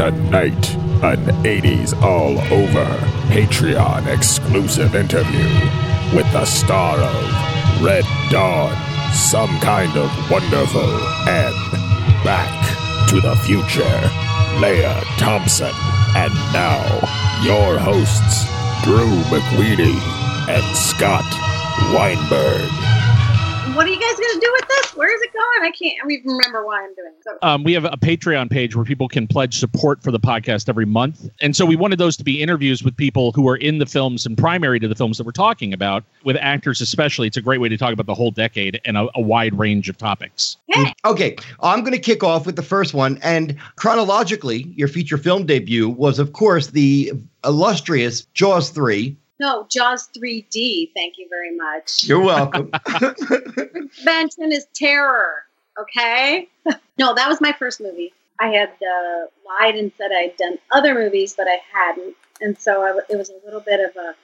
Tonight, an 80s all over Patreon exclusive interview with the star of Red Dawn, Some Kind of Wonderful, and Back to the Future, Lea Thompson. And now, your hosts, Drew McWeeny and Scott Weinberg. What are you guys going to do with this? Where is it going? I can't even remember why I'm doing it. So. Um, we have a Patreon page where people can pledge support for the podcast every month. And so we wanted those to be interviews with people who are in the films and primary to the films that we're talking about, with actors especially. It's a great way to talk about the whole decade and a, a wide range of topics. Hey, Okay, I'm going to kick off with the first one. And chronologically, your feature film debut was, of course, the illustrious Jaws 3. No, Jaws 3D. Thank you very much. You're welcome. Benson is terror. Okay. no, that was my first movie. I had uh, lied and said I'd done other movies, but I hadn't, and so I w- it was a little bit of a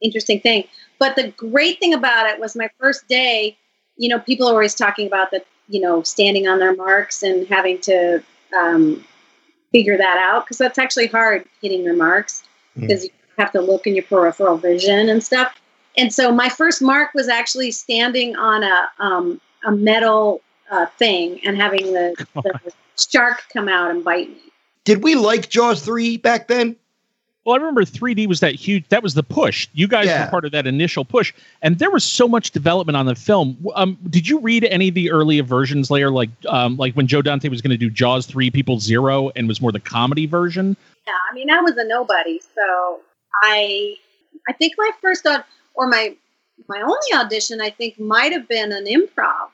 interesting thing. But the great thing about it was my first day. You know, people are always talking about the you know standing on their marks and having to um, figure that out because that's actually hard hitting your marks because you have to look in your peripheral vision and stuff. And so my first mark was actually standing on a um, a metal uh, thing and having the, the shark come out and bite me. Did we like Jaws 3 back then? Well, I remember 3D was that huge. That was the push. You guys Yeah. were part of that initial push, and there was so much development on the film. Um, did you read any of the earlier versions later, like um, like when Joe Dante was going to do Jaws three, People Zero, and was more the comedy version? Yeah, I mean I was a nobody, so I I think my first or my my only audition I think might have been an improv.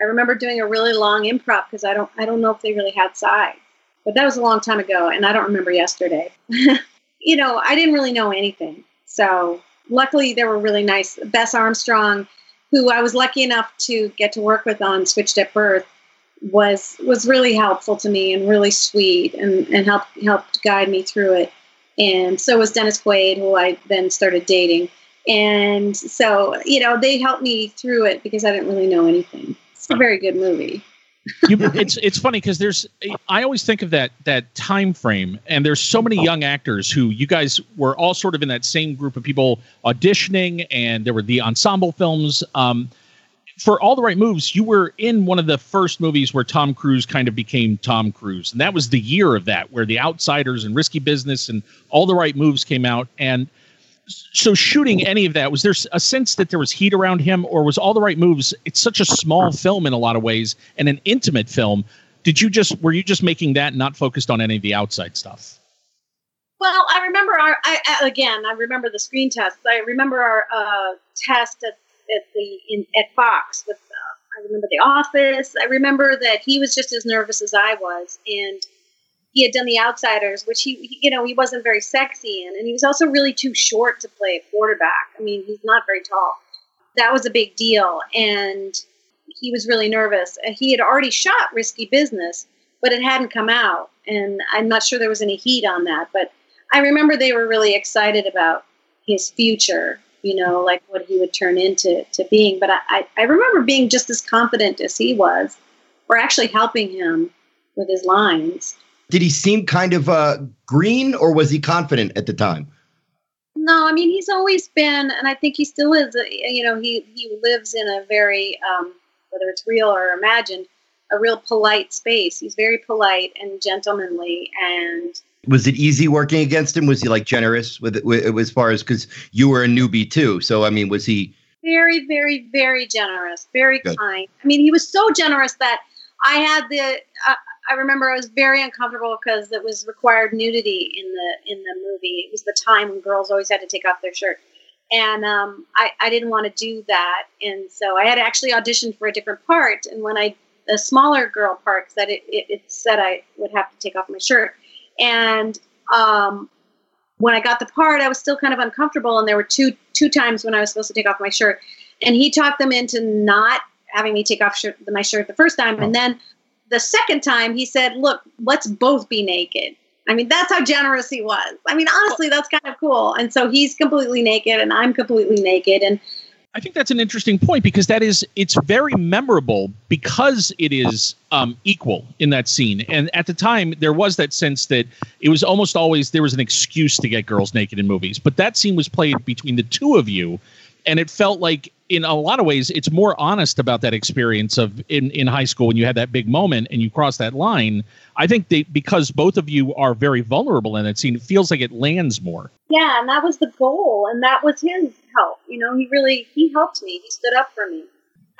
I remember doing a really long improv because I don't I don't know if they really had sides, but that was a long time ago, and I don't remember yesterday. you know, I didn't really know anything, so luckily they were really nice. Bess Armstrong, who I was lucky enough to get to work with on Switched at Birth, was was really helpful to me and really sweet and, and helped helped guide me through it. And so was Dennis Quaid, who I then started dating. And so, you know, they helped me through it because I didn't really know anything. It's a very good movie. You, it's it's funny because there's I always think of that that time frame, and there's so many young actors who you guys were all sort of in that same group of people auditioning, and there were the ensemble films. Um, for all the right moves, you were in one of the first movies where Tom Cruise kind of became Tom Cruise, and that was the year of that, where The Outsiders and Risky Business and All the Right Moves came out, and so shooting any of that was there a sense that there was heat around him or was all the right moves it's such a small film in a lot of ways and an intimate film did you just were you just making that not focused on any of the outside stuff Well, I remember our I, again. I remember the screen tests. I remember our uh, test at, at the in, at Fox with. Uh, I remember the office. I remember that he was just as nervous as I was, and he had done the Outsiders, which he, he- you know, he wasn't very sexy in, and he was also really too short to play quarterback. I mean, he's not very tall. That was a big deal, and he was really nervous. Uh, He had already shot Risky Business, but it hadn't come out, and I'm not sure there was any heat on that, but. I remember they were really excited about his future, you know, like what he would turn into to being. But I, I, remember being just as confident as he was, or actually helping him with his lines. Did he seem kind of uh, green or was he confident at the time? No, I mean he's always been, and I think he still is. uh, You know, he he lives in a very, um, whether it's real or imagined, a real polite space. He's very polite and gentlemanly, and Was it easy working against him? Was he like generous with, with as far as because you were a newbie too? So I mean, was he? very, very, very generous, very Good. kind. I mean, he was so generous that I had the. Uh, I remember I was very uncomfortable because it was required nudity in the in the movie. It was the time when girls always had to take off their shirt, and um, I I didn't want to do that, and so I had actually auditioned for a different part. And when I a smaller girl part that it, it it said I would have to take off my shirt, and um, when I got the part, I was still kind of uncomfortable, and there were two two times when I was supposed to take off my shirt, and he talked them into not having me take off shirt, my shirt the first time, and then the second time he said, "Look, let's both be naked." I mean, that's how generous he was. I mean, honestly, that's kind of cool. And so he's completely naked, and I'm completely naked, and I think that's an interesting point because that is it's very memorable because it is um, equal in that scene. And at the time, there was that sense that it was almost always there was an excuse to get girls naked in movies. But that scene was played between the two of you, and it felt like in a lot of ways it's more honest about that experience of in in high school when you had that big moment and you cross that line. I think they because both of you are very vulnerable in that scene it feels like it lands more. Yeah and that was the goal and that was his help you know he really he helped me he stood up for me.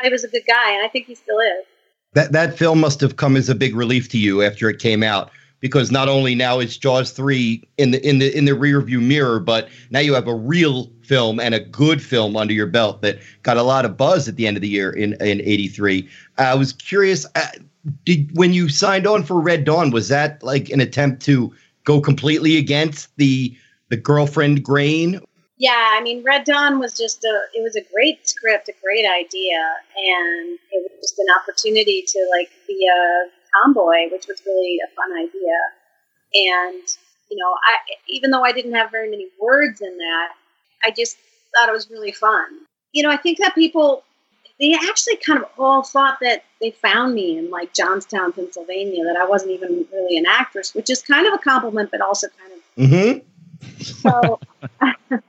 He was a good guy and i think he still is. That that film must have come as a big relief to you after it came out because not only now is Jaws three in the in the in the rearview mirror, but now you have a real film and a good film under your belt that got a lot of buzz at the end of the year in in '83. I was curious, uh, did when you signed on for Red Dawn, was that like an attempt to go completely against the the girlfriend grain? Yeah, I mean, Red Dawn was just a it was a great script, a great idea, and it was just an opportunity to like be a tomboy, which was really a fun idea. And you know, I even though I didn't have very many words in that, I just thought it was really fun. You know, I think that people they actually kind of all thought that they found me in like Johnstown, Pennsylvania, that I wasn't even really an actress, which is kind of a compliment, but also kind of. Mm-hmm. So,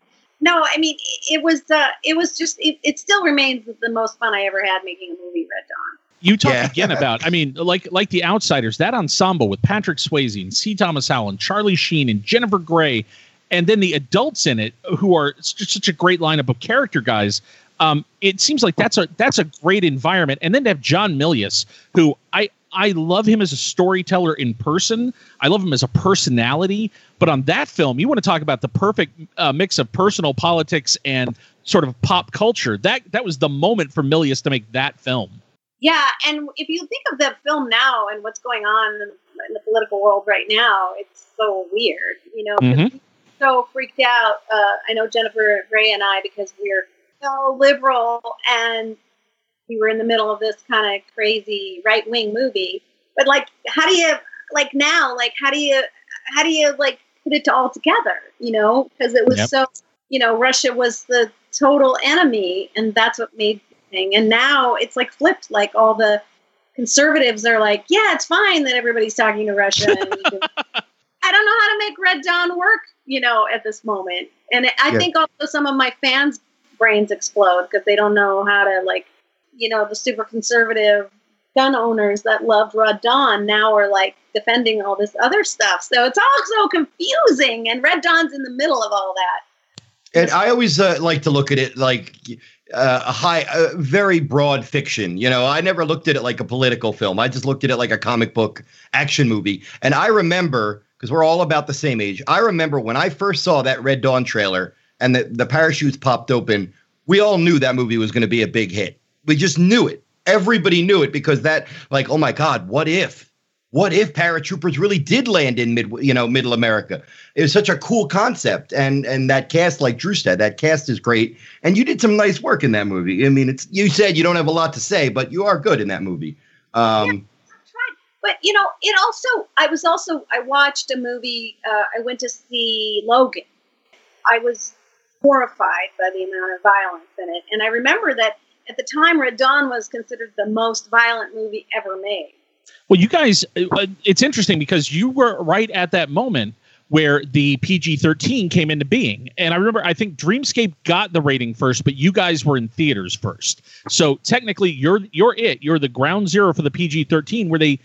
no, I mean, it was uh, it was just it, it still remains the most fun I ever had making a movie, Red Dawn you talk yeah. again about i mean like like the outsiders that ensemble with patrick swayze and c. Thomas howell and charlie sheen and jennifer grey and then the adults in it who are such a great lineup of character guys. Um, it seems like that's a that's a great environment. And then to have john milius who i i love him as a storyteller in person. I love him as a personality. But on that film you want to talk about the perfect uh, mix of personal politics and sort of pop culture. That that was the moment for milius to make that film yeah, and if you think of the film now and what's going on in, in the political world right now, it's so weird, you know. Mm-hmm. So freaked out. Uh, I know Jennifer Grey and I because we're so liberal, and we were in the middle of this kind of crazy right wing movie. But like, how do you like now? Like, how do you how do you like put it all together? You know, because it was yep. so you know Russia was the total enemy, and that's what made thing. And now it's like flipped. Like all the conservatives are like, yeah, it's fine that everybody's talking to Russia. I don't know how to make Red Dawn work, you know, at this moment. And I yeah. think also some of my fans' brains explode because they don't know how to like, you know, the super conservative gun owners that loved Red Dawn now are like defending all this other stuff. So it's all so confusing, and Red Dawn's in the middle of all that. And I always uh, like to look at it like uh, a high, very broad fiction. You know, I never looked at it like a political film. I just looked at it like a comic book action movie. And I remember, because we're all about the same age, I remember when I first saw that Red Dawn trailer and the, the parachutes popped open, we all knew that movie was going to be a big hit. We just knew it. Everybody knew it because that, like, oh my God, what if? What if paratroopers really did land in mid you know middle america? It was such a cool concept and and that cast like drew said that cast is great. And you did some nice work in that movie. I mean it's you said you don't have a lot to say but you are good in that movie. Um yeah, but you know it also i was also i watched a movie uh, i went to see logan. I was horrified by the amount of violence in it. And i remember that at the time red dawn was considered the most violent movie ever made well, you guys, uh, it's interesting because you were right at that moment where the PG 13 came into being. And I remember, I think Dreamscape got the rating first, but you guys were in theaters first. So technically, you're you're it. You're the ground zero for the PG 13, where they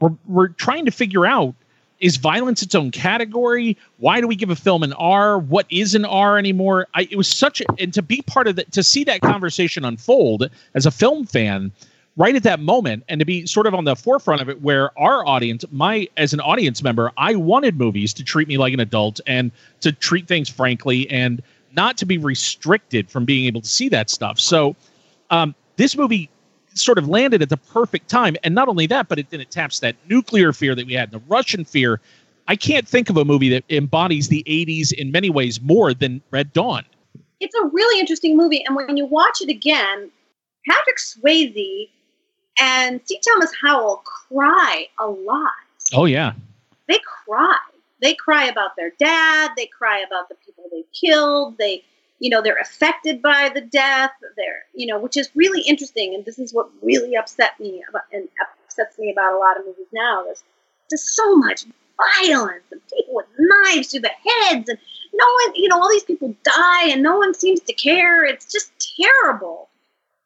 were, were trying to figure out is violence its own category? Why do we give a film an R? What is an R anymore? I, it was such a, and to be part of that, to see that conversation unfold as a film fan right at that moment and to be sort of on the forefront of it where our audience my as an audience member i wanted movies to treat me like an adult and to treat things frankly and not to be restricted from being able to see that stuff. So um, this movie sort of landed at the perfect time. And not only that but it then it taps that nuclear fear that we had the russian fear. I can't think of a movie that embodies the 80s in many ways more than red dawn. It's a really interesting movie. And when you watch it again patrick swayze and C. Thomas Howell cry a lot. Oh yeah. They cry. They cry about their dad. They cry about the people they killed. They you know they're affected by the death they're you know which is really interesting and this is what really upset me about and upsets me about a lot of movies now there's just so much violence and people with knives to the heads and no one you know all these people die and no one seems to care it's just terrible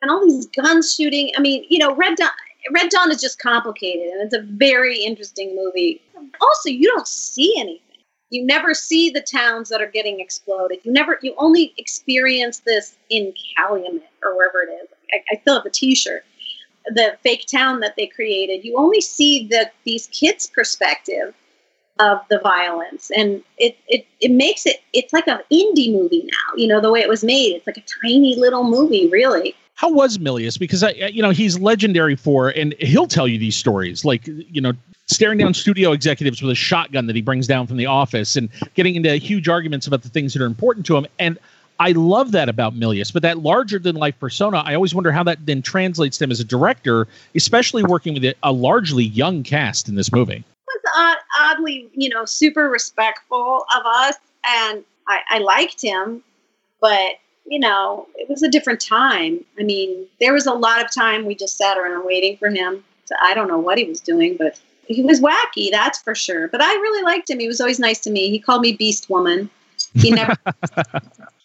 and all these guns shooting i mean you know red dawn red dawn is just complicated and it's a very interesting movie also you don't see anything you never see the towns that are getting exploded. You never, you only experience this in Calumet or wherever it is. I, I still have the T-shirt, The fake town that they created. You only see the these kids' perspective of the violence, and it it it makes it. It's like an indie movie now. You know the way it was made. It's like a tiny little movie, really how was Milius? Because I, you know, he's legendary for, and he'll tell you these stories, like you know, staring down studio executives with a shotgun that he brings down from the office, and getting into huge arguments about the things that are important to him. And I love that about Milius, but that larger than life persona, I always wonder how that then translates to him as a director, especially working with a largely young cast in this movie. Was odd, oddly, you know, super respectful of us, and I, I liked him, but you know, was a different time. I mean, there was a lot of time we just sat around waiting for him. To, I don't know what he was doing, but he was wacky, that's for sure. But I really liked him. He was always nice to me. He called me Beast Woman. He never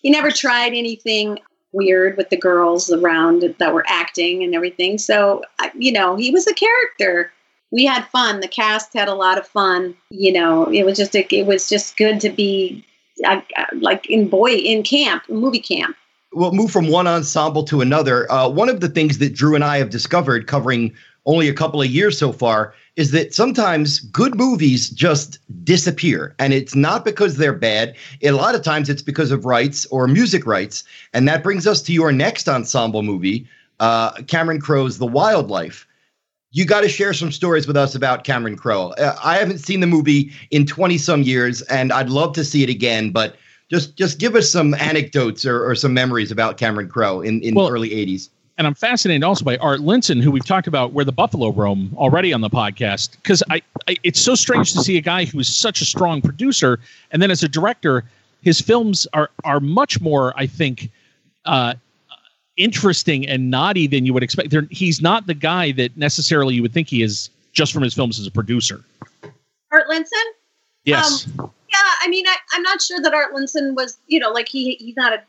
he never tried anything weird with the girls around that were acting and everything. So, you know, he was a character. We had fun. The cast had a lot of fun. You know, it was just a, it was just good to be I, like in boy in camp, movie camp. We'll move from one ensemble to another. Uh, one of the things that Drew and I have discovered, covering only a couple of years so far, is that sometimes good movies just disappear. And it's not because they're bad. A lot of times it's because of rights or music rights. And that brings us to your next ensemble movie, uh, Cameron Crowe's The Wildlife you got to share some stories with us about Cameron Crowe. Uh, I haven't seen the movie in 20 some years and I'd love to see it again, but just just give us some anecdotes or, or some memories about Cameron Crowe in, in well, the early 80s. And I'm fascinated also by Art Linson, who we've talked about where the Buffalo roam already on the podcast, because I, I it's so strange to see a guy who is such a strong producer and then as a director, his films are are much more, I think, uh, interesting and naughty than you would expect. They're, he's not the guy that necessarily you would think he is just from his films as a producer. Art Linson? Yes. Um, yeah, I mean, I, am not sure that Art Linson was, you know, like he he's not a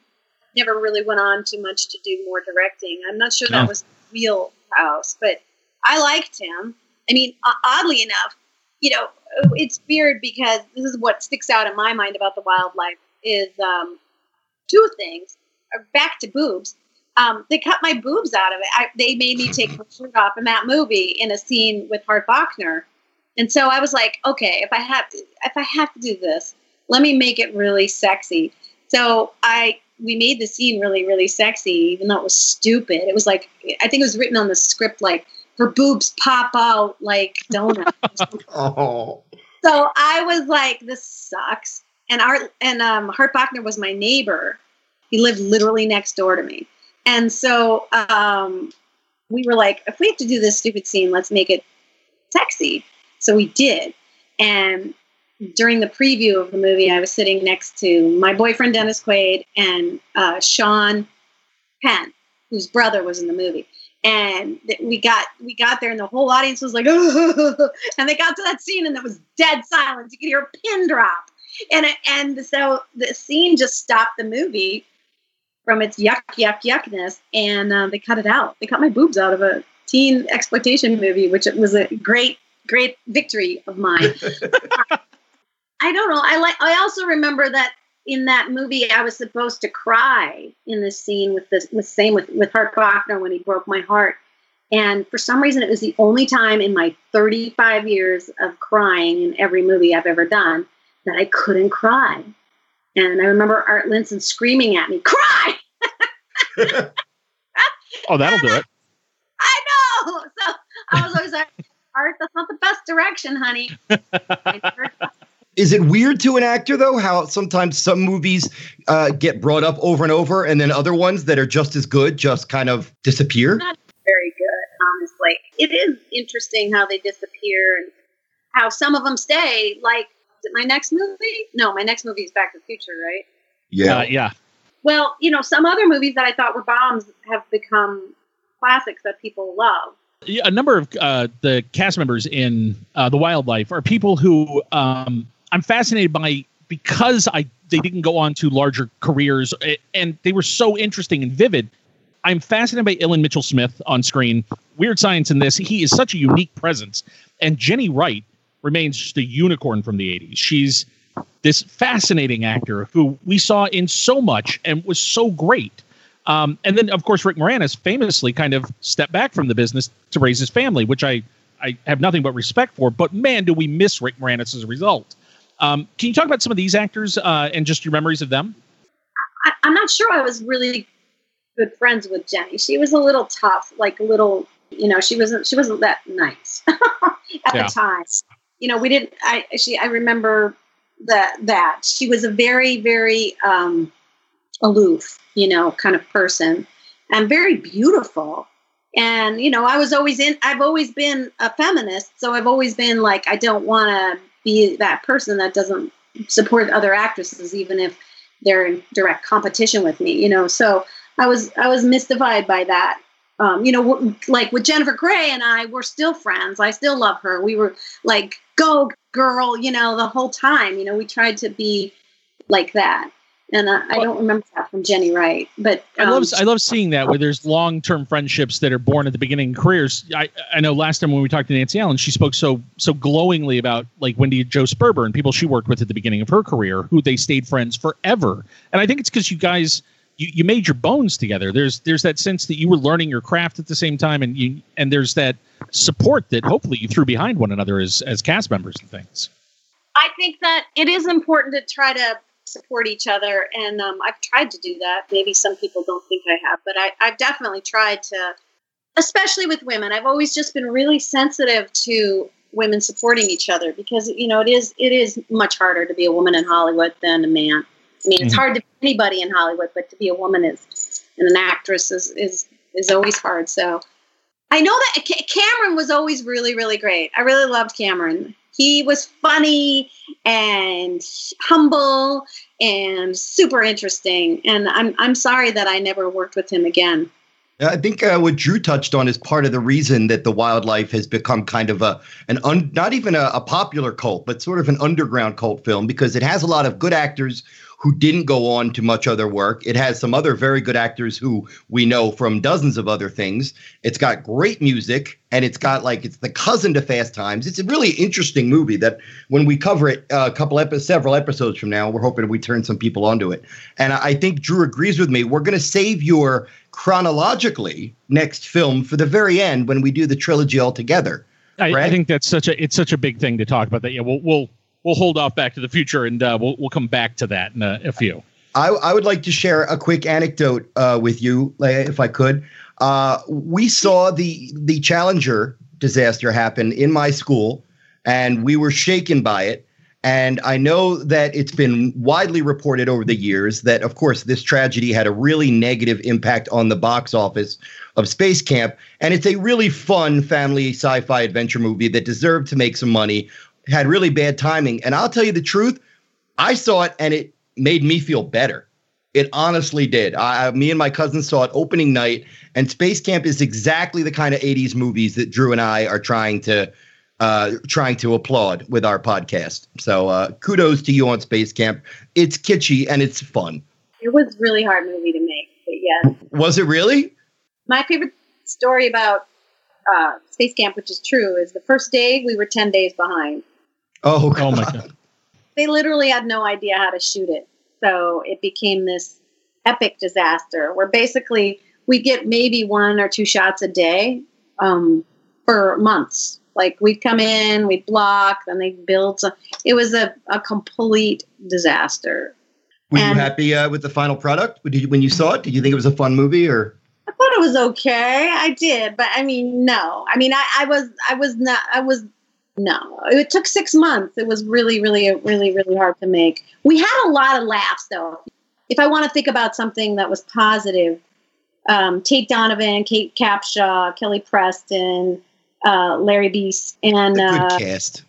never really went on too much to do more directing. I'm not sure that was real house, but I liked him. I mean, oddly enough, you know, it's weird because this is what sticks out in my mind about the wildlife is um, two things. Back to boobs um, they cut my boobs out of it. I, they made me take my shirt off in that movie in a scene with Hart Bochner. And so I was like, okay, if I have to, if I have to do this, let me make it really sexy. So I we made the scene really really sexy, even though it was stupid. It was like I think it was written on the script like her boobs pop out like donuts. oh. So I was like, this sucks. And Art and um, Hart Bochner was my neighbor. He lived literally next door to me. And so um, we were like, if we have to do this stupid scene, let's make it sexy. So we did. And during the preview of the movie, I was sitting next to my boyfriend Dennis Quaid and uh, Sean Penn, whose brother was in the movie. And we got we got there, and the whole audience was like, and they got to that scene, and it was dead silence. You could hear a pin drop, and and so the scene just stopped the movie from its yuck, yuck, yuckness, and uh, they cut it out. They cut my boobs out of a teen exploitation movie, which was a great, great victory of mine. I don't know. I like. I also remember that in that movie, I was supposed to cry in this scene with the With same with with Hart Bochner when he broke my heart, and for some reason, it was the only time in my 35 years of crying in every movie I've ever done that I couldn't cry. And I remember Art Linson screaming at me, cry! oh, that'll do it. I know. So I was always like, Art, that's not the best direction, honey. Is it weird to an actor though how sometimes some movies uh, get brought up over and over, and then other ones that are just as good just kind of disappear? Not very good, honestly. It is interesting how they disappear and how some of them stay. Like my next movie? No, my next movie is Back to the Future, right? Yeah, uh, yeah. Well, you know, some other movies that I thought were bombs have become classics that people love. A number of uh, the cast members in uh, the wildlife are people who um, I'm fascinated by because I they didn't go on to larger careers and they were so interesting and vivid. I'm fascinated by Ilan Mitchell Smith on screen. Weird Science in this, he is such a unique presence. And Jenny Wright remains just a unicorn from the 80s. She's this fascinating actor who we saw in so much and was so great. Um, and then, of course, Rick Moranis famously kind of stepped back from the business to raise his family, which I, I have nothing but respect for. But man, do we miss Rick Moranis as a result. Um, can you talk about some of these actors uh, and just your memories of them? I, I'm not sure I was really good friends with Jenny. She was a little tough, like a little, you know, she wasn't she wasn't that nice at yeah. the time. You know, we didn't. I she I remember that that she was a very very um, aloof, you know, kind of person, and very beautiful. And you know, I was always in. I've always been a feminist, so I've always been like, I don't want to be that person that doesn't support other actresses, even if they're in direct competition with me. You know, so I was I was mystified by that. Um, you know, like with Jennifer Grey and I, we're still friends. I still love her. We were like, go girl, you know, the whole time. You know, we tried to be like that and I, I, don't remember that from Jenny Wright. But um, I love I love seeing that where there's long term friendships that are born at the beginning of careers. I I know last time when we talked to Nancy Allen, she spoke so so glowingly about like Wendie Jo Sperber and people she worked with at the beginning of her career, who they stayed friends forever. And I think it's because you guys. You, you made your bones together. There's there's that sense that you were learning your craft at the same time, and you and there's that support that hopefully you threw behind one another as as cast members and things. I think that it is important to try to support each other. And um, I've tried to do that. Maybe some people don't think I have, but I, I've definitely tried to, especially with women. I've always just been really sensitive to women supporting each other because you know it is it is much harder to be a woman in Hollywood than a man. I mean, it's mm-hmm. hard to be anybody in Hollywood, but to be a woman is and an actress is is is always hard. So I know that Cameron was always really really great. I really loved Cameron he was funny and humble and super interesting. And I'm I'm sorry that I never worked with him again. I think uh, what Drew touched on is part of the reason that the wildlife has become kind of a an un, not even a, a popular cult, but sort of an underground cult film because it has a lot of good actors who didn't go on to much other work. It has some other very good actors who we know from dozens of other things. It's got great music and it's got like it's the cousin to Fast Times. It's a really interesting movie that when we cover it uh, a couple episodes, several episodes from now, we're hoping we turn some people onto it. And I think Drew agrees with me. We're going to save your chronologically next film for the very end when we do the trilogy all together. I, I, think that's such a it's such a big thing to talk about. That yeah, we'll we'll we'll hold off Back to the Future, and uh, we'll we'll come back to that in a, a few. I, I would like to share a quick anecdote uh, with you, if I could. Uh, we saw the the Challenger disaster happen in my school, and we were shaken by it. And I know that it's been widely reported over the years that, of course, this tragedy had a really negative impact on the box office of Space Camp. And it's a really fun family sci fi adventure movie that deserved to make some money had really bad timing. And I'll tell you the truth, I saw it and it made me feel better. It honestly did. I, me and my cousin saw it opening night, and Space Camp is exactly the kind of '80s movies that Drew and I are trying to uh, trying to applaud with our podcast. So uh, kudos to you on Space Camp. It's kitschy and it's fun. It was really hard movie to make, but yes. Was it really? My favorite story about uh, Space Camp, which is true, is the first day we were ten days behind. Oh, God. oh my God. They literally had no idea how to shoot it. So it became this epic disaster where basically we get maybe one or two shots a day um, for months. Like we'd come in, we'd block, then they build. Some, it was a, a complete disaster. Were and you happy uh, with the final product? Did you, when you saw it, did you think it was a fun movie or? I thought it was okay. I did, but I mean, no. I mean, I, I was, I was not, I was no, it took six months. It was really, really, really, really hard to make. We had a lot of laughs, though. If I want to think about something that was positive, um, Tate Donovan, Kate Capshaw, Kelly Preston, uh, Larry Beast, and uh, cast,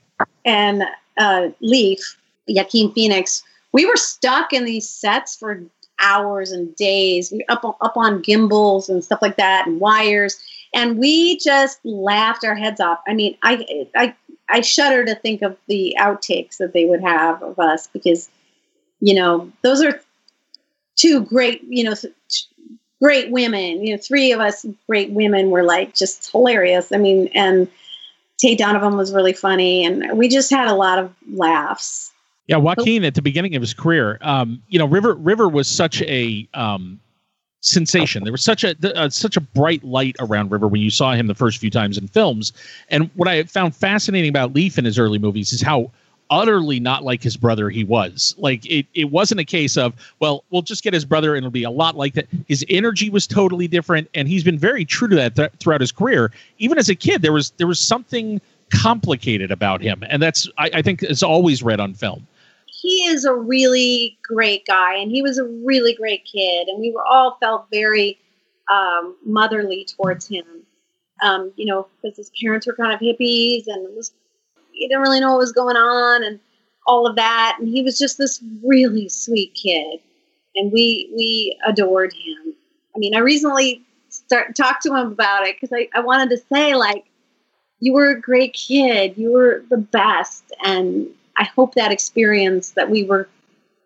and uh, Leaf, Joaquin Phoenix. We were stuck in these sets for hours and days we up up on gimbals and stuff like that and wires and we just laughed our heads off i mean i i i shudder to think of the outtakes that they would have of us because you know those are two great you know great women you know three of us great women were like just hilarious i mean and Tate Donovan was really funny, and we just had a lot of laughs. Yeah, Joaquin at the beginning of his career, um, you know, River River was such a um, sensation. There was such a uh, such a bright light around River when you saw him the first few times in films. And what I found fascinating about Leaf in his early movies is how utterly not like his brother he was. Like it, it wasn't a case of, well, we'll just get his brother and it'll be a lot like that. His energy was totally different, and he's been very true to that th- throughout his career. Even as a kid, there was there was something complicated about him, and that's I, I think it's always read on film he is a really great guy and he was a really great kid and we were all felt very um, motherly towards him. Um, you know because his parents were kind of hippies and was, he didn't really know what was going on and all of that and he was just this really sweet kid and we we adored him. I mean i recently start talked to him about it because I, I wanted to say like you were a great kid. You were the best and I hope that experience that we were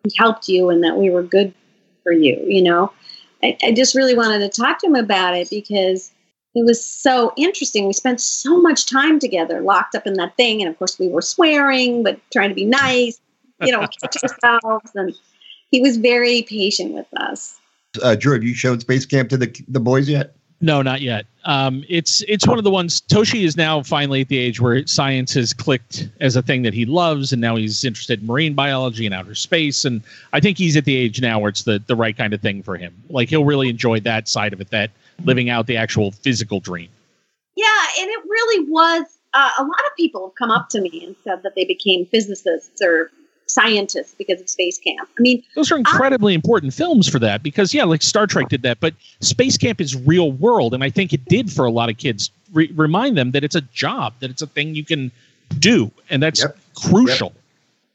we helped you and that we were good for you. You know, I, I just really wanted to talk to him about it because it was so interesting. We spent so much time together, locked up in that thing, and of course we were swearing, but trying to be nice. You know, catch ourselves, and he was very patient with us. Uh, Drew, have you showed Space Camp to the the boys yet? No, not yet. Um, it's it's one of the ones. Toshi is now finally at the age where science has clicked as a thing that he loves, and now he's interested in marine biology and outer space. And I think he's at the age now where it's the the right kind of thing for him. Like he'll really enjoy that side of it, that living out the actual physical dream. Yeah, and it really was. Uh, a lot of people have come up to me and said that they became physicists or scientists because of Space Camp. I mean, those are incredibly I, important films for that because yeah, like Star Trek did that, but Space Camp is real world, and I think it did for a lot of kids re- remind them that it's a job, that it's a thing you can do, and that's yep. crucial. Yep.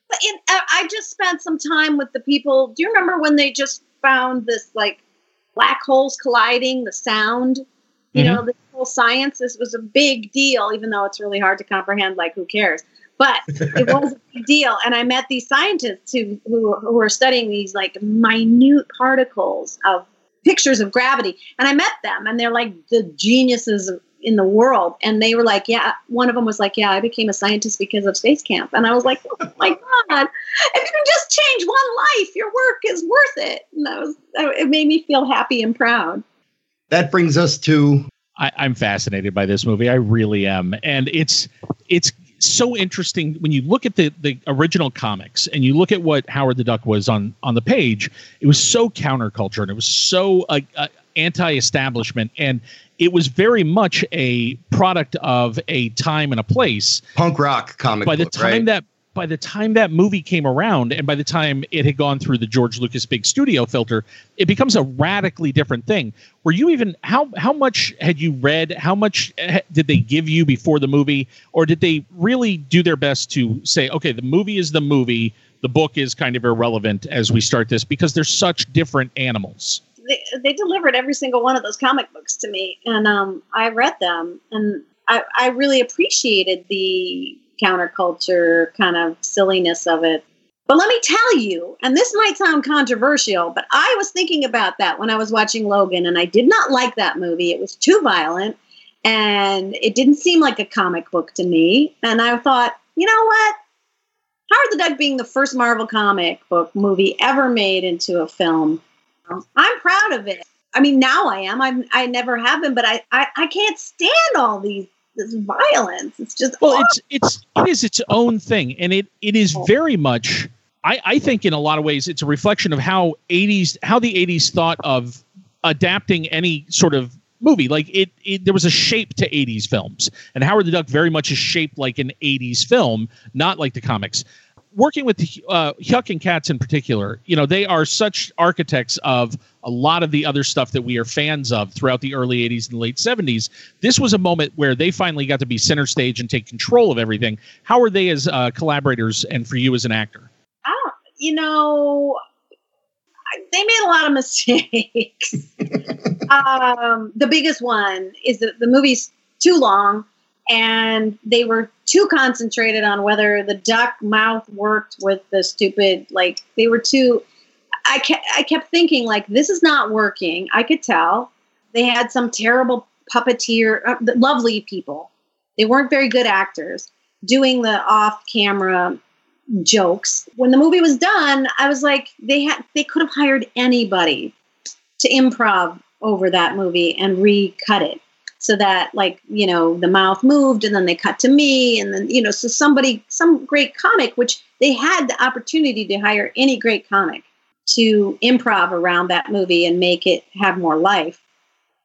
But in, uh, I just spent some time with the people. Do you remember when they just found this like black holes colliding, the sound? You mm-hmm. know, the whole science. This was a big deal, even though it's really hard to comprehend. Like, who cares? But it was a big deal. And I met these scientists who, who, who were studying these like minute particles of pictures of gravity. And I met them, and they're like the geniuses in the world. And they were like, yeah, one of them was like, yeah, I became a scientist because of Space Camp. And I was like, oh my God, if you can just change one life, your work is worth it. And that was, it made me feel happy and proud. That brings us to I, am fascinated by this movie. I really am, and it's it's so interesting when you look at the the original comics and you look at what Howard the Duck was on on the page. It was so counterculture and it was so uh, uh, anti-establishment and it was very much a product of a time and a place. Punk rock comic. By the book, time right? that by the time that movie came around and by the time it had gone through the George Lucas big studio filter, it becomes a radically different thing. Were you even how how much had you read? How much eh, did they give you before the movie or did they really do their best to say, okay, the movie is the movie, the book is kind of irrelevant as we start this because they're such different animals? They, they delivered every single one of those comic books to me and um, I read them and I, I really appreciated the counterculture kind of silliness of it. But let me tell you, and this might sound controversial, but I was thinking about that when I was watching Logan, and I did not like that movie. It was too violent, and it didn't seem like a comic book to me. And I thought, you know what? Howard the Duck being the first Marvel comic book movie ever made into a film, um, I'm proud of it. I mean, now I am. I'm, I never have been, but I, I, I can't stand all these this violence. It's just well, awful. it's it's it is its own thing, and it it is very much. I, I think in a lot of ways it's a reflection of how 80s how the 80s thought of adapting any sort of movie like it, it there was a shape to 80s films and howard the duck very much is shaped like an 80s film not like the comics working with uh, Huyck and Katz in particular, you know, they are such architects of a lot of the other stuff that we are fans of throughout the early 80s and late 70s. This was a moment where they finally got to be center stage and take control of everything. How are they as uh, collaborators and for you as an actor? Oh, you know, they made a lot of mistakes. um, the biggest one is that the movie's too long, and they were too concentrated on whether the duck mouth worked with the stupid like they were too. I kept I kept thinking like this is not working. I could tell they had some terrible puppeteer, uh, lovely people. They weren't very good actors doing the off-camera jokes. When the movie was done, I was like, they had they could have hired anybody to improv over that movie and recut it so that like you know the mouth moved and then they cut to me and then you know so somebody some great comic which they had the opportunity to hire any great comic to improv around that movie and make it have more life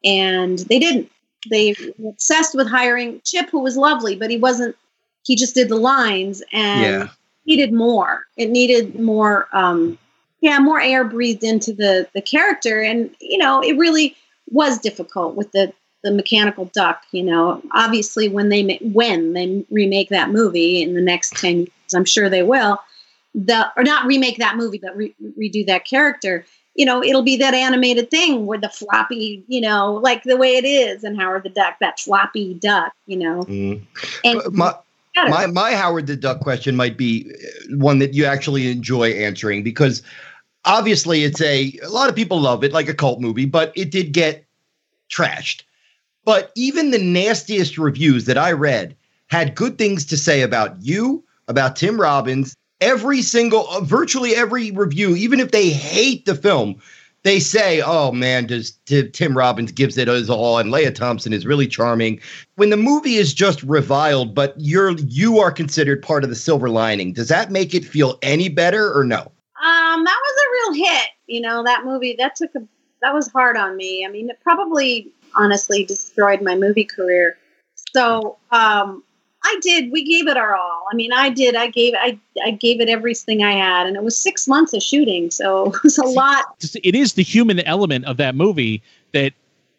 and they didn't they were obsessed with hiring chip who was lovely but he wasn't he just did the lines and Yeah. needed more. It needed more, um, yeah, more air breathed into the the character, and you know, it really was difficult with the the mechanical duck. You know, obviously when they when they remake that movie in the next ten years, I'm sure they will. The or not remake that movie, but re- redo that character. You know, it'll be that animated thing where the floppy, you know, like the way it is in Howard the Duck, that floppy duck, you know. Mm. And My, my my Howard the Duck question might be uh, one that you actually enjoy answering because obviously it's a a lot of people love it like a cult movie, but it did get trashed. But even the nastiest reviews that I read had good things to say about you, about Tim Robbins. Every single, uh, virtually every review, even if they hate the film, they say, "Oh man, does Ti- Tim Robbins gives it his all?" And Lea Thompson is really charming. When the movie is just reviled, but you're you are considered part of the silver lining, does that make it feel any better or no? Um, that was a real hit. You know, that movie that took a that was hard on me. I mean, it probably honestly destroyed my movie career. So, um, I did. We gave it our all. I mean, I did. I gave. I I gave it everything I had, and it was six months of shooting, so it was a lot. It is the human element of that movie that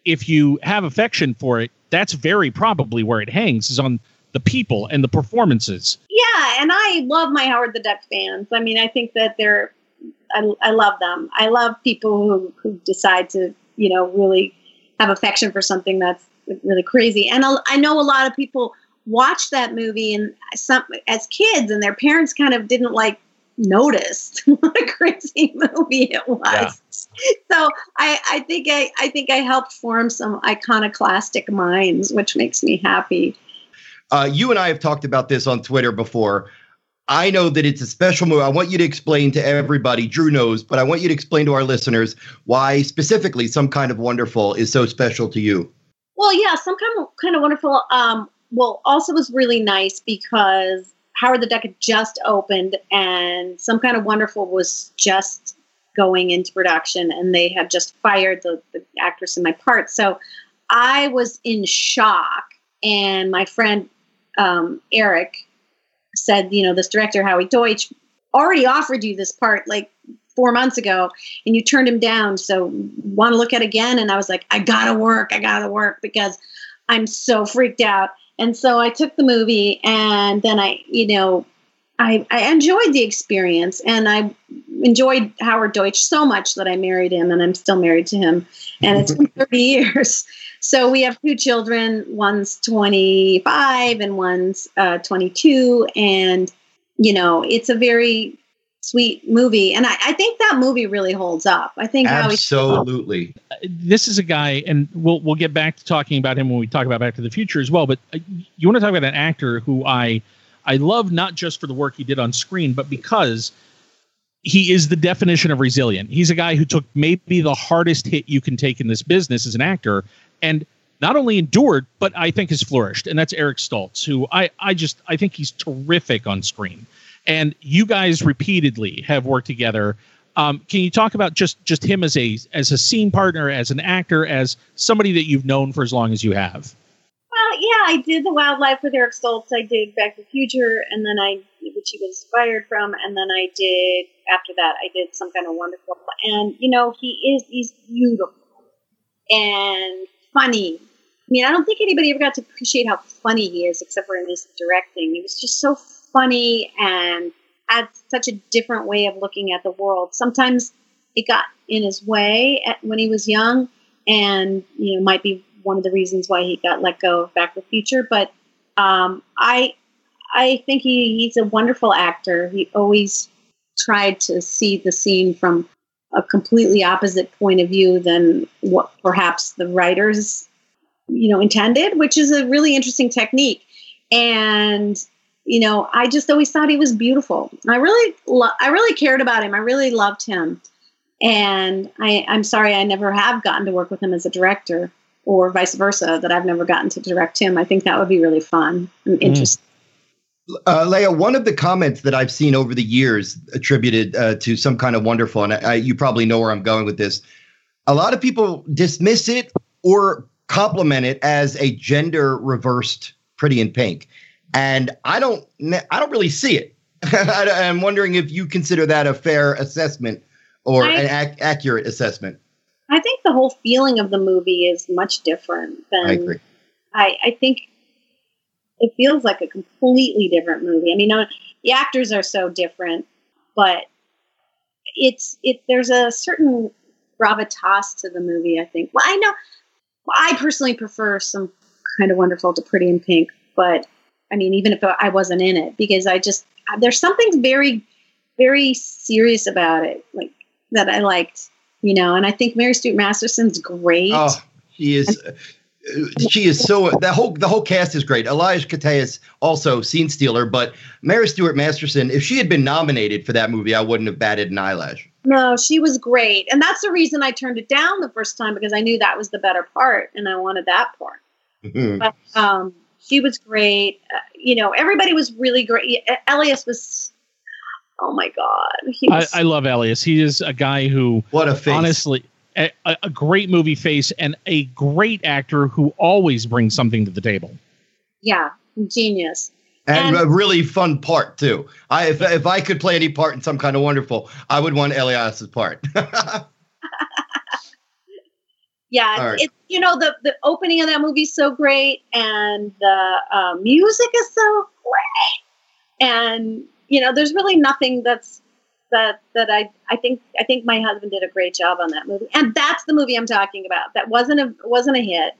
if you have affection for it, that's very probably where it hangs is on the people and the performances. Yeah, and I love my Howard the Duck fans. I mean, I think that they're. I, I love them. I love people who who decide to you know really have affection for something that's really crazy. And I know a lot of people watched that movie and some as kids, and their parents kind of didn't like notice what a crazy movie it was. Yeah. So I, I think I, I think I helped form some iconoclastic minds, which makes me happy. Uh, you and I have talked about this on Twitter before. I know that it's a special movie. I want you to explain to everybody. Drew knows, but I want you to explain to our listeners why specifically "Some Kind of Wonderful" is so special to you. Well, yeah, some kind of kind of wonderful. Um, well, also was really nice because Howard the Duck had just opened, and some kind of wonderful was just going into production, and they had just fired the, the actress in my part. So I was in shock, and my friend um, Eric said, you know, this director Howie Deutsch already offered you this part like four months ago and you turned him down. So want to look at again? And I was like, I gotta work, I gotta work because I'm so freaked out. And so I took the movie and then I, you know, I, I enjoyed the experience and I enjoyed Howard Deutsch so much that I married him and I'm still married to him. And it's been 30 years. So we have two children. One's 25 and one's uh, 22. And, you know, it's a very sweet movie. And I, I think that movie really holds up. I think Howie Absolutely. This is a guy, and we'll we'll get back to talking about him when we talk about Back to the Future as well. But uh, you want to talk about an actor who I I love not just for the work he did on screen, but because he is the definition of resilient. He's a guy who took maybe the hardest hit you can take in this business as an actor, and not only endured, but I think has flourished. And that's Eric Stoltz, who I I just I think he's terrific on screen. And you guys repeatedly have worked together. Um, can you talk about just just him as a as a scene partner, as an actor, as somebody that you've known for as long as you have? Well, yeah, I did the wildlife with Eric Stoltz. I did Back to the Future, and then I, which he was inspired from, and then I did after that. I did some kind of wonderful, and you know, he is he's beautiful and funny. I mean, I don't think anybody ever got to appreciate how funny he is, except for in his directing. He was just so funny and had such a different way of looking at the world. Sometimes it got in his way at, when he was young, and you know might be one of the reasons why he got let go of Back to the Future. But um, I I think he, he's a wonderful actor. He always tried to see the scene from a completely opposite point of view than what perhaps the writers you know intended which is a really interesting technique and you know i just always thought he was beautiful. I really lo- i really cared about him. I really loved him. And I, i'm sorry i never have gotten to work with him as a director or vice versa that i've never gotten to direct him. I think that would be really fun and interesting. Uh, Lea, one of the comments that I've seen over the years attributed uh, to some kind of wonderful, and I, you probably know where I'm going with this. A lot of people dismiss it or compliment it as a gender reversed Pretty in Pink, and I don't, I don't really see it. I'm wondering if you consider that a fair assessment or I- an ac- accurate assessment. i think the whole feeling of the movie is much different than I agree. I, I think it feels like a completely different movie. I mean, the actors are so different, but it's it. There's a certain gravitas to the movie. I think. Well, I know. I personally prefer some kind of wonderful to Pretty in Pink, but I mean, even if I wasn't in it, because I just there's something very, very serious about it, like that I liked, you know. And I think Mary Stuart Masterson's great. Oh, she is. uh, She is so the whole the whole cast is great. Elias Koteas also scene stealer, but Mary Stuart Masterson. If she had been nominated for that movie, I wouldn't have batted an eyelash. No, she was great. And that's the reason I turned it down the first time because I knew that was the better part and I wanted that part. Mhm. But um, she was great. Uh, you know, everybody was really great. E- Elias was, oh my God. He I, was, I love Elias. He is a guy who What a face! honestly a, a a great movie face and a great actor who always brings something to the table. yeah, genius. and and- a really fun part too. I if if I could play any part in some kind of wonderful, I would want Elias's part. Yeah, All right. it's you know the the opening of that movie is so great, and the uh, music is so great, and you know there's really nothing that's that that I I think I think my husband did a great job on that movie, and that's the movie I'm talking about. That wasn't a wasn't a hit.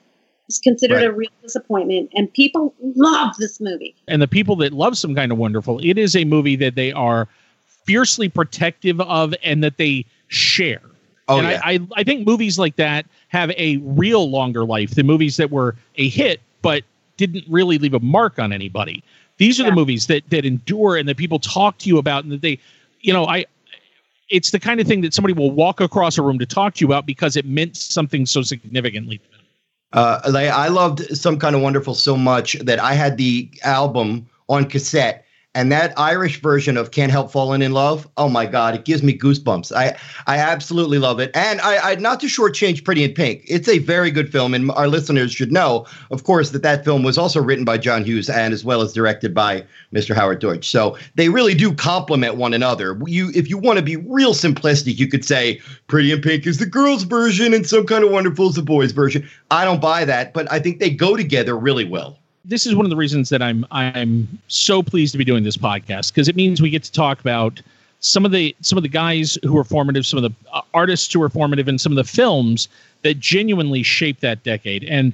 It's considered a real disappointment, and people love this movie. And the people that love some kind of wonderful, it is a movie that they are fiercely protective of and that they share. Oh and yeah, I, I, I think movies like that have a real longer life than movies that were a hit but didn't really leave a mark on anybody. These are Yeah. the movies that that endure and that people talk to you about and that they, you know, I. It's the kind of thing that somebody will walk across a room to talk to you about because it meant something so significantly. to them. Uh, like, I loved Some Kind of Wonderful so much that I had the album on cassette. And that Irish version of Can't Help Falling in Love, oh my God, it gives me goosebumps. I, I absolutely love it. And I, I not to shortchange Pretty in Pink. It's a very good film, and our listeners should know, of course, that that film was also written by John Hughes and as well as directed by Mr. Howard Deutch. So they really do complement one another. You, if you want to be real simplistic, you could say Pretty in Pink is the girls' version and Some Kind of Wonderful is the boys' version. I don't buy that, but I think they go together really well. This is one of the reasons that I'm I'm so pleased to be doing this podcast because it means we get to talk about some of the some of the guys who were formative, some of the uh, artists who were formative, and some of the films that genuinely shaped that decade. And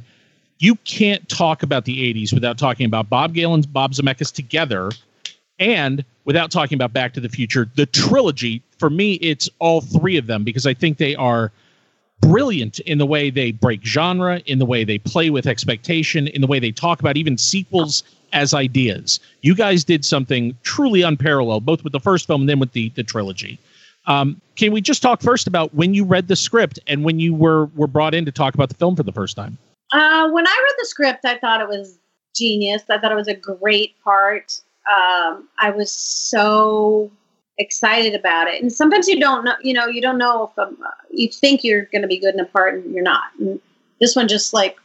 you can't talk about the '80s without talking about Bob Gale and Bob Zemeckis together, and without talking about Back to the Future, the trilogy. For me, it's all three of them because I think they are brilliant in the way they break genre, in the way they play with expectation, in the way they talk about even sequels as ideas. You guys did something truly unparalleled, both with the first film and then with the the trilogy. Um, can we just talk first about when you read the script and when you were were brought in to talk about the film for the first time? Uh, when I read the script, I thought it was genius. I thought it was a great part. Um, I was so excited about it. And sometimes you don't know, you know, you don't know if um, you think you're going to be good in a part and you're not. And this one, just like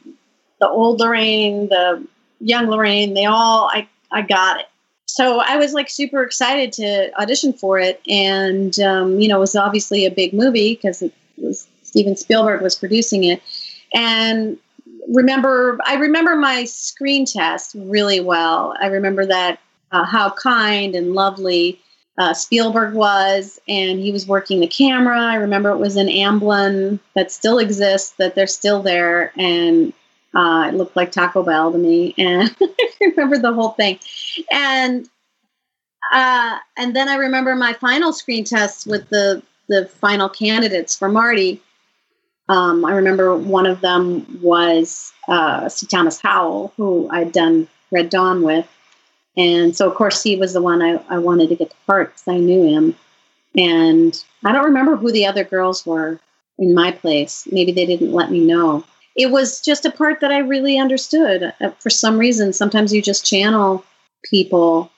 the old Lorraine, the young Lorraine, they all, I, I got it. So I was like super excited to audition for it. And, um, you know, it was obviously a big movie because it was Steven Spielberg was producing it. And remember I remember my screen test really well. I remember that uh, how kind and lovely uh, Spielberg was, and he was working the camera. I remember it was an Amblin that still exists, that they're still there, and uh, it looked like Taco Bell to me. And I remember the whole thing. And uh, and then I remember my final screen test with the the final candidates for Marty. Um, I remember one of them was uh, C. Thomas Howell, who I'd done Red Dawn with. And so, of course, he was the one I, I wanted to get the part because I knew him. And I don't remember who the other girls were in my place. Maybe they didn't let me know. It was just a part that I really understood. Uh, for some reason, sometimes you just channel people.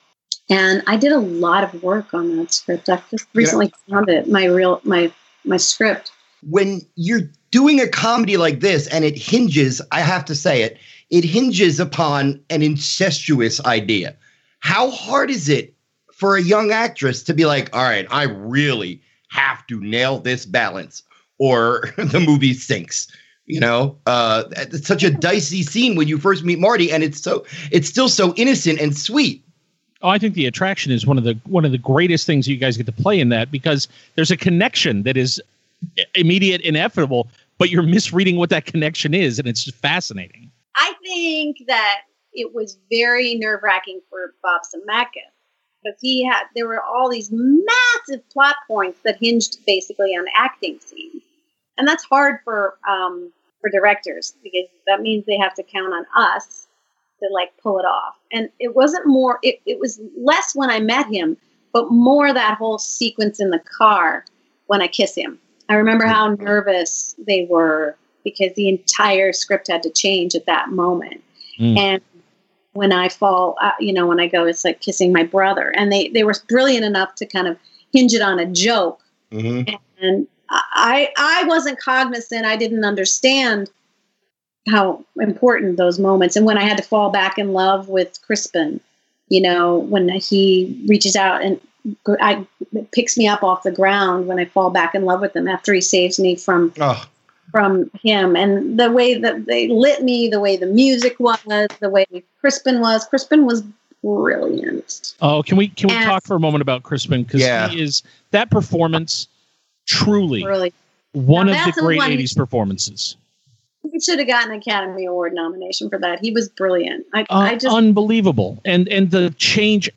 And I did a lot of work on that script. I just recently yeah. found it, my real my my script. When you're doing a comedy like this and it hinges, I have to say it, it hinges upon an incestuous idea how hard is it for a young actress to be like, all right, I really have to nail this balance or the movie sinks? You know, uh, it's such a dicey scene when you first meet Marty, and it's so it's still so innocent and sweet. Oh, I think the attraction is one of the one of the greatest things you guys get to play in that because there's a connection that is immediate, inevitable, but you're misreading what that connection is, and it's just fascinating. I think that it was very nerve wracking for Bob Zemeckis because he had there were all these massive plot points that hinged basically on acting scenes, and that's hard for um, for directors because that means they have to count on us to like pull it off. And it wasn't more; it, it was less when I met him, but more that whole sequence in the car when I kiss him. I remember how nervous they were because the entire script had to change at that moment. Mm. And when I fall, uh, you know, when I go, it's like kissing my brother. And they, they were brilliant enough to kind of hinge it on a joke. Mm-hmm. And I, I wasn't cognizant. I didn't understand how important those moments. And when I had to fall back in love with Crispin, you know, when he reaches out and I picks me up off the ground when I fall back in love with him after he saves me from oh from him and the way that they lit me, the way the music was, the way Crispin was. Crispin was brilliant. Oh, can we can we and, talk for a moment about Crispin because yeah. he is that performance truly really one now, of the great '80s performances. He should have gotten an Academy Award nomination for that. He was brilliant. I, uh, I just unbelievable, and and the change.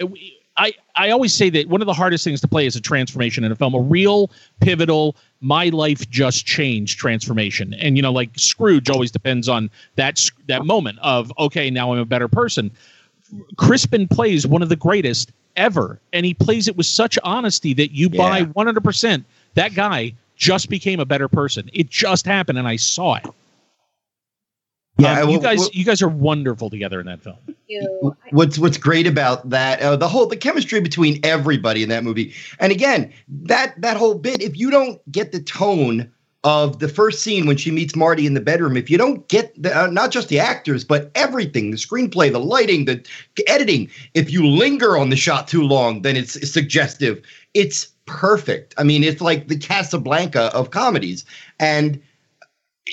I, I always say that one of the hardest things to play is a transformation in a film, a real pivotal, my life just changed transformation. And you know, like Scrooge always depends on that that moment of okay, now I'm a better person. Crispin plays one of the greatest ever, and he plays it with such honesty that you yeah. buy 100%. That guy just became a better person. It just happened, and I saw it. Yeah, um, you guys, you guys are wonderful together in that film. What's What's great about that? Uh, the whole the chemistry between everybody in that movie, and again, that that whole bit. If you don't get the tone of the first scene when she meets Marty in the bedroom, if you don't get the, uh, not just the actors but everything, the screenplay, the lighting, the editing, if you linger on the shot too long, then it's, it's suggestive. It's perfect. I mean, it's like the Casablanca of comedies, and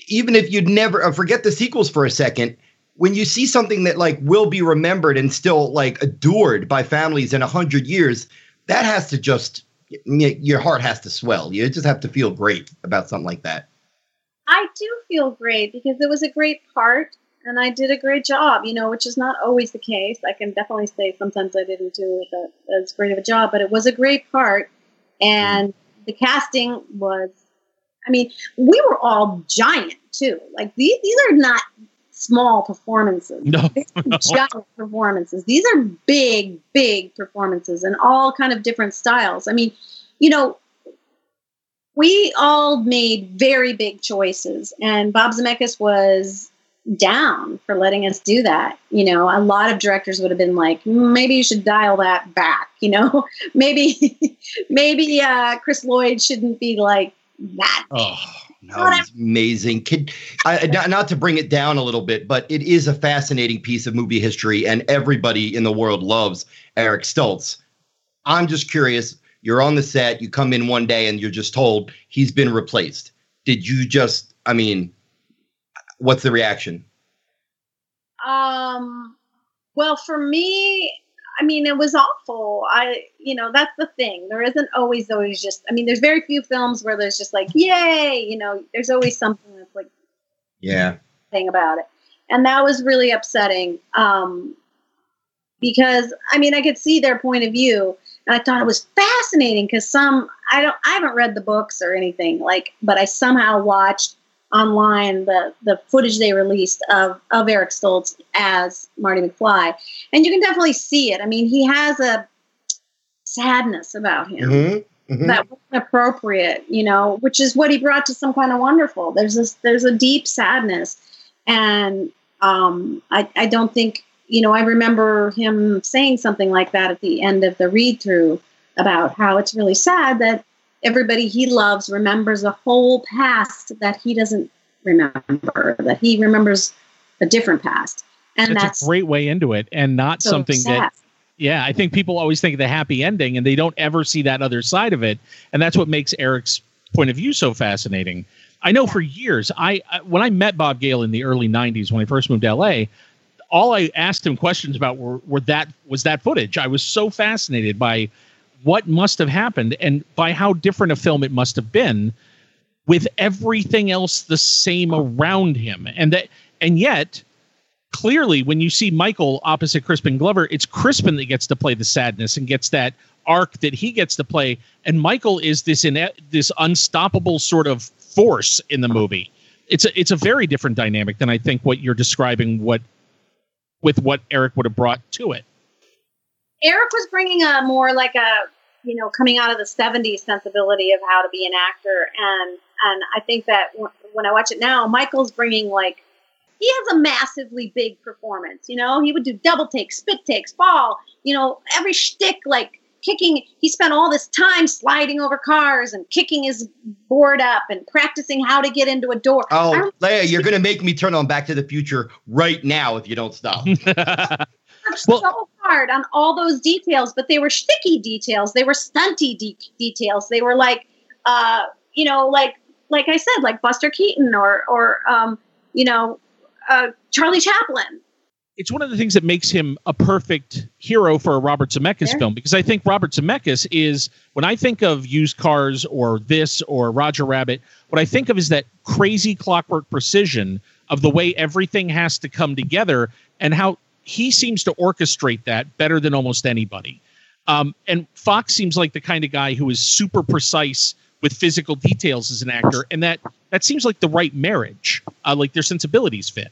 even if you'd never uh, forget the sequels for a second, when you see something that like will be remembered and still like adored by families in a hundred years, that has to just your heart has to swell. You just have to feel great about something like that. I do feel great because it was a great part and I did a great job, you know, which is not always the case. I can definitely say sometimes I didn't do as great of a job, but it was a great part. And mm. the casting was I mean, we were all giant too. Like these, these are not small performances. No, no. giant performances. These are big, big performances, and all kind of different styles. I mean, you know, we all made very big choices, and Bob Zemeckis was down for letting us do that. You know, a lot of directors would have been like, maybe you should dial that back. You know, maybe maybe uh, Chris Lloyd shouldn't be like that. Oh, no, amazing. Kid, I, not, not to bring it down a little bit, but it is a fascinating piece of movie history, and everybody in the world loves Eric Stoltz. I'm just curious. You're on the set. You come in one day, and you're just told he's been replaced. Did you just? I mean, what's the reaction? Um. Well, for me, I mean, it was awful. I, you know, that's the thing. There isn't always always just. I mean, there's very few films where there's just like, yay, you know. There's always something that's like, yeah, thing about it, and that was really upsetting. Um, because I mean, I could see their point of view, and I thought it was fascinating because some I don't I haven't read the books or anything like, but I somehow watched online the the footage they released of of Eric Stoltz as Marty McFly, and you can definitely see it. I mean, he has a sadness about him mm-hmm. Mm-hmm. that wasn't appropriate, you know, which is what he brought to some kind of wonderful. There's this there's a deep sadness, and um, I I don't think you know I remember him saying something like that at the end of the read through about how it's really sad that everybody he loves remembers a whole past that he doesn't remember, that he remembers a different past. And that's, that's a great way into it and not so something sad. that yeah, I think people always think of the happy ending and they don't ever see that other side of it. And that's what makes Eric's point of view so fascinating. I know for years, I I- when I met Bob Gale in the early '90s when I first moved to LA, all I asked him questions about were, were that was that footage. I was so fascinated by what must have happened and by how different a film it must have been, with everything else the same around him, and that and yet clearly when you see Michael opposite Crispin Glover, it's Crispin that gets to play the sadness and gets that arc that he gets to play, and Michael is this in this unstoppable sort of force in the movie. It's a it's a very different dynamic than I think what you're describing. What with what Eric would have brought to it. Eric was bringing a more like a you know coming out of the 70s sensibility of how to be an actor. And and I think that w- when I watch it now Michael's bringing like he has a massively big performance you know? He would do double takes spit takes fall you know every shtick like kicking he spent all this time sliding over cars and kicking his board up and practicing how to get into a door. Oh, remember Lea, you're gonna make me turn on Back to the Future right now if you don't stop. worked Well- so hard on all those details, but they were sticky details. They were stunty de- details. They were like, uh, you know, like like I said, like Buster Keaton or or um, you know, uh, Charlie Chaplin. it's one of the things that makes him a perfect hero for a Robert Zemeckis Yeah. film because I think Robert Zemeckis is when I think of used cars or this or Roger Rabbit, what I think of is that crazy clockwork precision of the way everything has to come together and how he seems to orchestrate that better than almost anybody. Um, and Fox seems like the kind of guy who is super precise with physical details as an actor, and that that seems like the right marriage. Uh, like their sensibilities fit.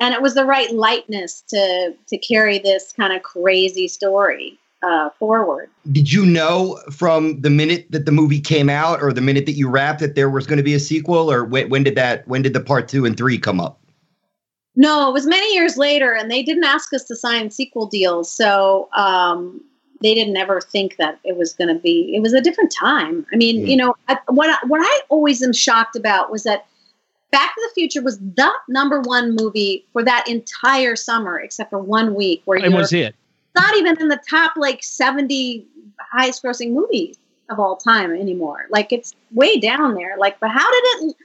And it was the right lightness to to carry this kind of crazy story uh, forward. Did you know from the minute that the movie came out, or the minute that you wrapped, that there was going to be a sequel, or when, when did that? When did the part two and three come up? No, it was many years later, and they didn't ask us to sign sequel deals, so um, they didn't ever think that it was going to be. It was a different time. I mean, Mm. you know, I, what I, what I always am shocked about was that Back to the Future was the number one movie for that entire summer, except for one week where It was it. not even in the top like seventy highest grossing movies of all time anymore. Like it's way down there. Like, but how did it?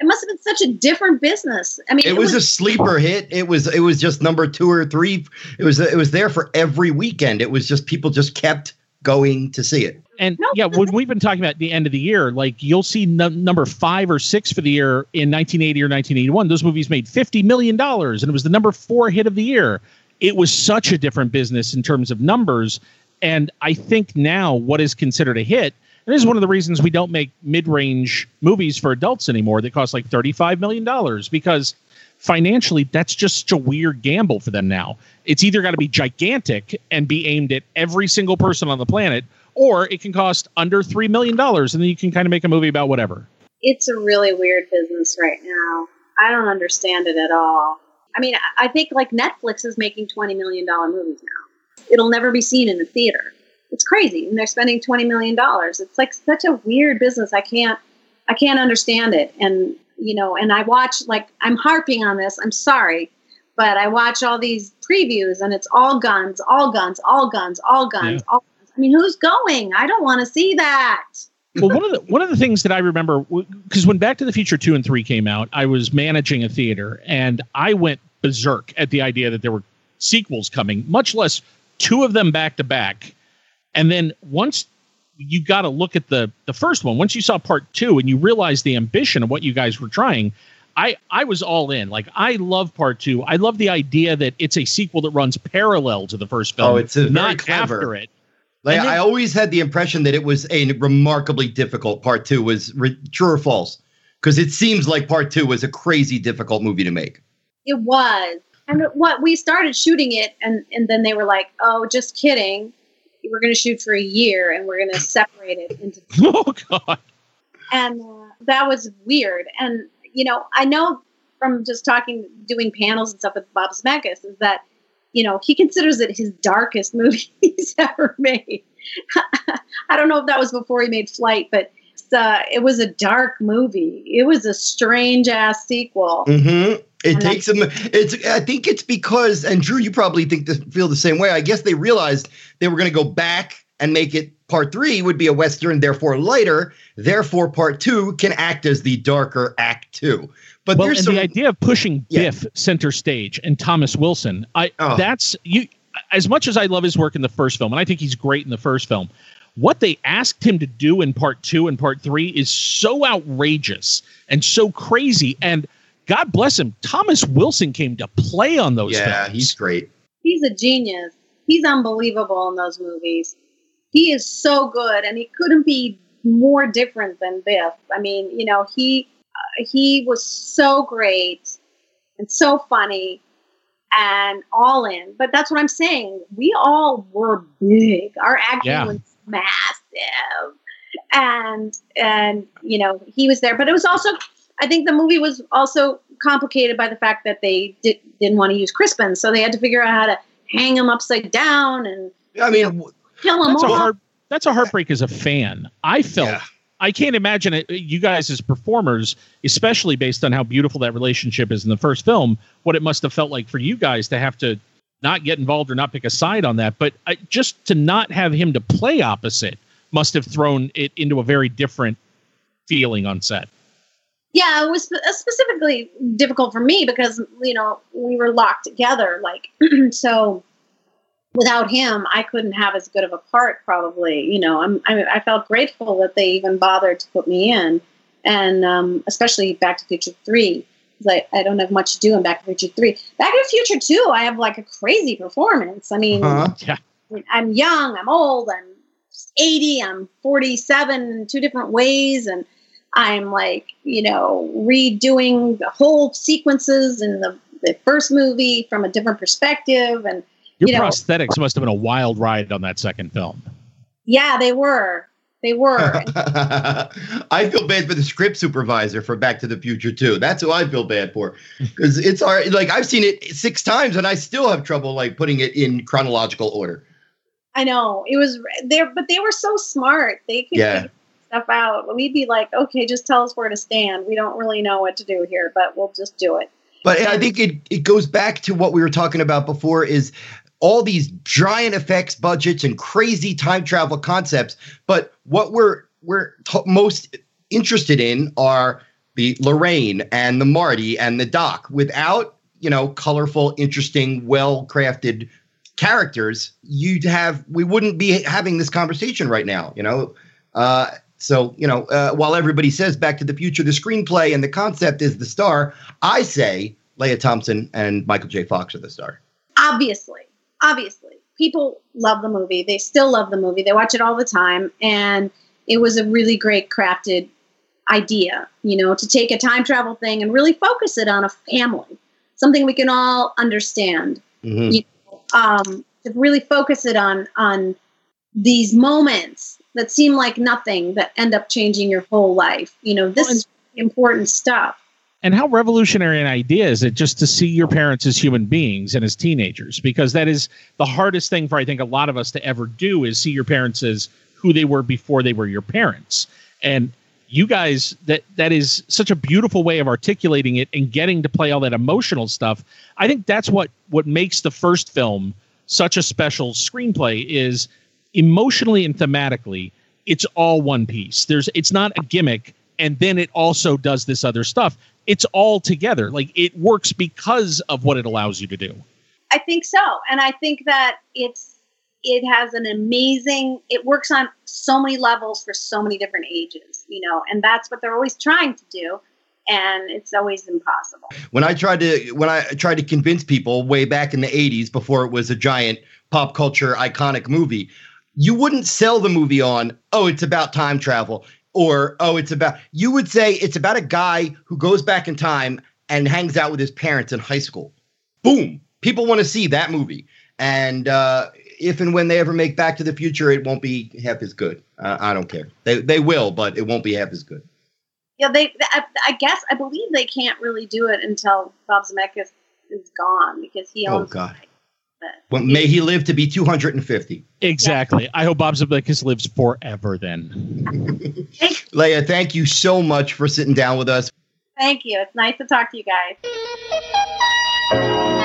It must have been such a different business. I mean, It was a sleeper hit. It was it was just number two or three. It was it was there for every weekend. It was just people just kept going to see it. And No, yeah, when we've been talking about the end of the year, like you'll see num- number five or six for the year in 1980 or 1981. Those movies made 50 million dollars, and it was the number four hit of the year. It was such a different business in terms of numbers, and I think now what is considered a hit. And this is one of the reasons we don't make mid-range movies for adults anymore that cost like 35 million dollars because financially that's just such a weird gamble for them now. It's either got to be gigantic and be aimed at every single person on the planet, or it can cost under three million dollars, and then you can kind of make a movie about whatever. it's a really weird business right now. I don't understand it at all. I mean, I- think like Netflix is making twenty million dollar movies now. It'll never be seen in a theater. It's crazy, and they're spending twenty million dollars. It's like such a weird business. I can't, I can't understand it. And you know, and I watch like I'm harping on this. I'm sorry, but I watch all these previews, and it's all guns, all guns, all guns, all guns, all. Guns. I mean, who's going? I don't want to see that. well, one of the one of the things that I remember because when Back to the Future two and three came out, I was managing a theater, and I went berserk at the idea that there were sequels coming, much less two of them back to back, and then once you got to look at the the first one. Once you saw part two and you realized the ambition of what you guys were trying, I I was all in. Like I love part two. I love the idea that it's a sequel that runs parallel to the first film. Oh, it's a very not clever. after it. Like then- I always had the impression that it was a remarkably difficult part two. Was re- true or false? Because it seems like part two was a crazy difficult movie to make. It was. And what we started shooting it, and, and then they were like, oh, just kidding. We're going to shoot for a year and we're going to separate it into Oh God. and uh, that was weird. And you know, I know from just talking, doing panels and stuff with Bob Zemeckis, is that you know he considers it his darkest movie he's ever made. I don't know if that was before he made Flight, but it's, uh, it was a dark movie. It was a strange ass sequel. Mm-hmm. It And takes them. It's. I think it's because, and Drew, you probably think this, feel the same way. I guess they realized they were going to go back and make it part three would be a western, therefore lighter. Therefore, part two can act as the darker act two. But Well, there's and some. the idea of pushing Yeah. Biff center stage and Thomas Wilson, I Oh. that's you. As much as I love his work in the first film, and I think he's great in the first film, what they asked him to do in part two and part three is so outrageous and so crazy. And God bless him, Thomas Wilson came to play on those yeah, films. he's great. He's a genius. He's unbelievable in those movies. He is so good, and he couldn't be more different than Biff. I mean, you know, he uh, he was so great and so funny and all in. But that's what I'm saying. We all were big. Our acting Yeah. was massive, and and you know he was there. But it was also, I think, the movie was also complicated by the fact that they did, didn't want to use Crispin, so they had to figure out how to hang him upside down and I mean, kill him That's a off. hard. That's a heartbreak as a fan. I felt. Yeah. I can't imagine it. You guys as performers, especially based on how beautiful that relationship is in the first film, what it must have felt like for you guys to have to not get involved or not pick a side on that. But I, just to not have him to play opposite must have thrown it into a very different feeling on set. Yeah, it was uh, specifically difficult for me because you know we were locked together. Like, so without him, I couldn't have as good of a part. Probably, you know, I'm, I, I felt grateful that they even bothered to put me in, and um, especially Back to Future Three. 'Cause I, I don't have much to do in Back to the Future Three. Back to the Future Two, I have like a crazy performance. I mean, uh-huh. I'm young, I'm old, I'm 80, I'm 47 in two different ways, and I'm like, you know, redoing the whole sequences in the, the first movie from a different perspective. And Your You know- prosthetics must have been a wild ride on that second film. yeah, they were. They were. I feel bad for the script supervisor for Back to the Future too. That's who I feel bad for because it's our like I've seen it six times and I still have trouble like putting it in chronological order. I know it was there, but they were so smart. They could Yeah. stuff out. We'd be like, okay, just tell us where to stand. We don't really know what to do here, but we'll just do it. But I think it, it goes back to what we were talking about before is all these giant effects budgets and crazy time travel concepts. But what we're we're t- most interested in are the Lorraine and the Marty and the Doc. Without you know colorful, interesting, well crafted characters, you'd have we wouldn't be having this conversation right now. You know. Uh, so, you know, uh, while everybody says Back to the Future, the screenplay and the concept is the star, I say Lea Thompson and Michael J. Fox are the star. obviously, obviously, people love the movie. They still love the movie. They watch it all the time, and it was a really great crafted idea. You know, to take a time travel thing and really focus it on a family, something we can all understand. Mhm. You Um, to really focus it on on these moments that seem like nothing that end up changing your whole life. You know, this Well, is important stuff. And how revolutionary an idea is it just to see your parents as human beings and as teenagers? Because that is the hardest thing for i think a lot of us to ever do is see your parents as who they were before they were your parents. And you guys that that is such a beautiful way of articulating it and getting to play all that emotional stuff. I think that's what what makes the first film such a special screenplay is emotionally and thematically it's all one piece. There's it's not a gimmick and then it also does this other stuff it's all together like it works because of what it allows you to do I think so, and I think that it's it has an amazing. It works on so many levels for so many different ages, you know, and that's what they're always trying to do. And it's always impossible. When I tried to when I tried to convince people way back in the 80s before it was a giant pop culture iconic movie, you wouldn't sell the movie on, oh, it's about time travel or oh, it's about you would say it's about a guy who goes back in time and hangs out with his parents in high school. Boom. People want to see that movie. And uh, if and when they ever make Back to the Future, it won't be half as good. Uh, I don't care. They they will, but it won't be half as good. Yeah, they. I, I guess I believe they can't really do it until Bob Zemeckis is gone because he owns. Oh. God. Well, may he live to be 250. Exactly. I hope Bob Zemeckis lives forever. Then. thank, Lea, thank you so much for sitting down with us. thank you. It's nice to talk to you guys.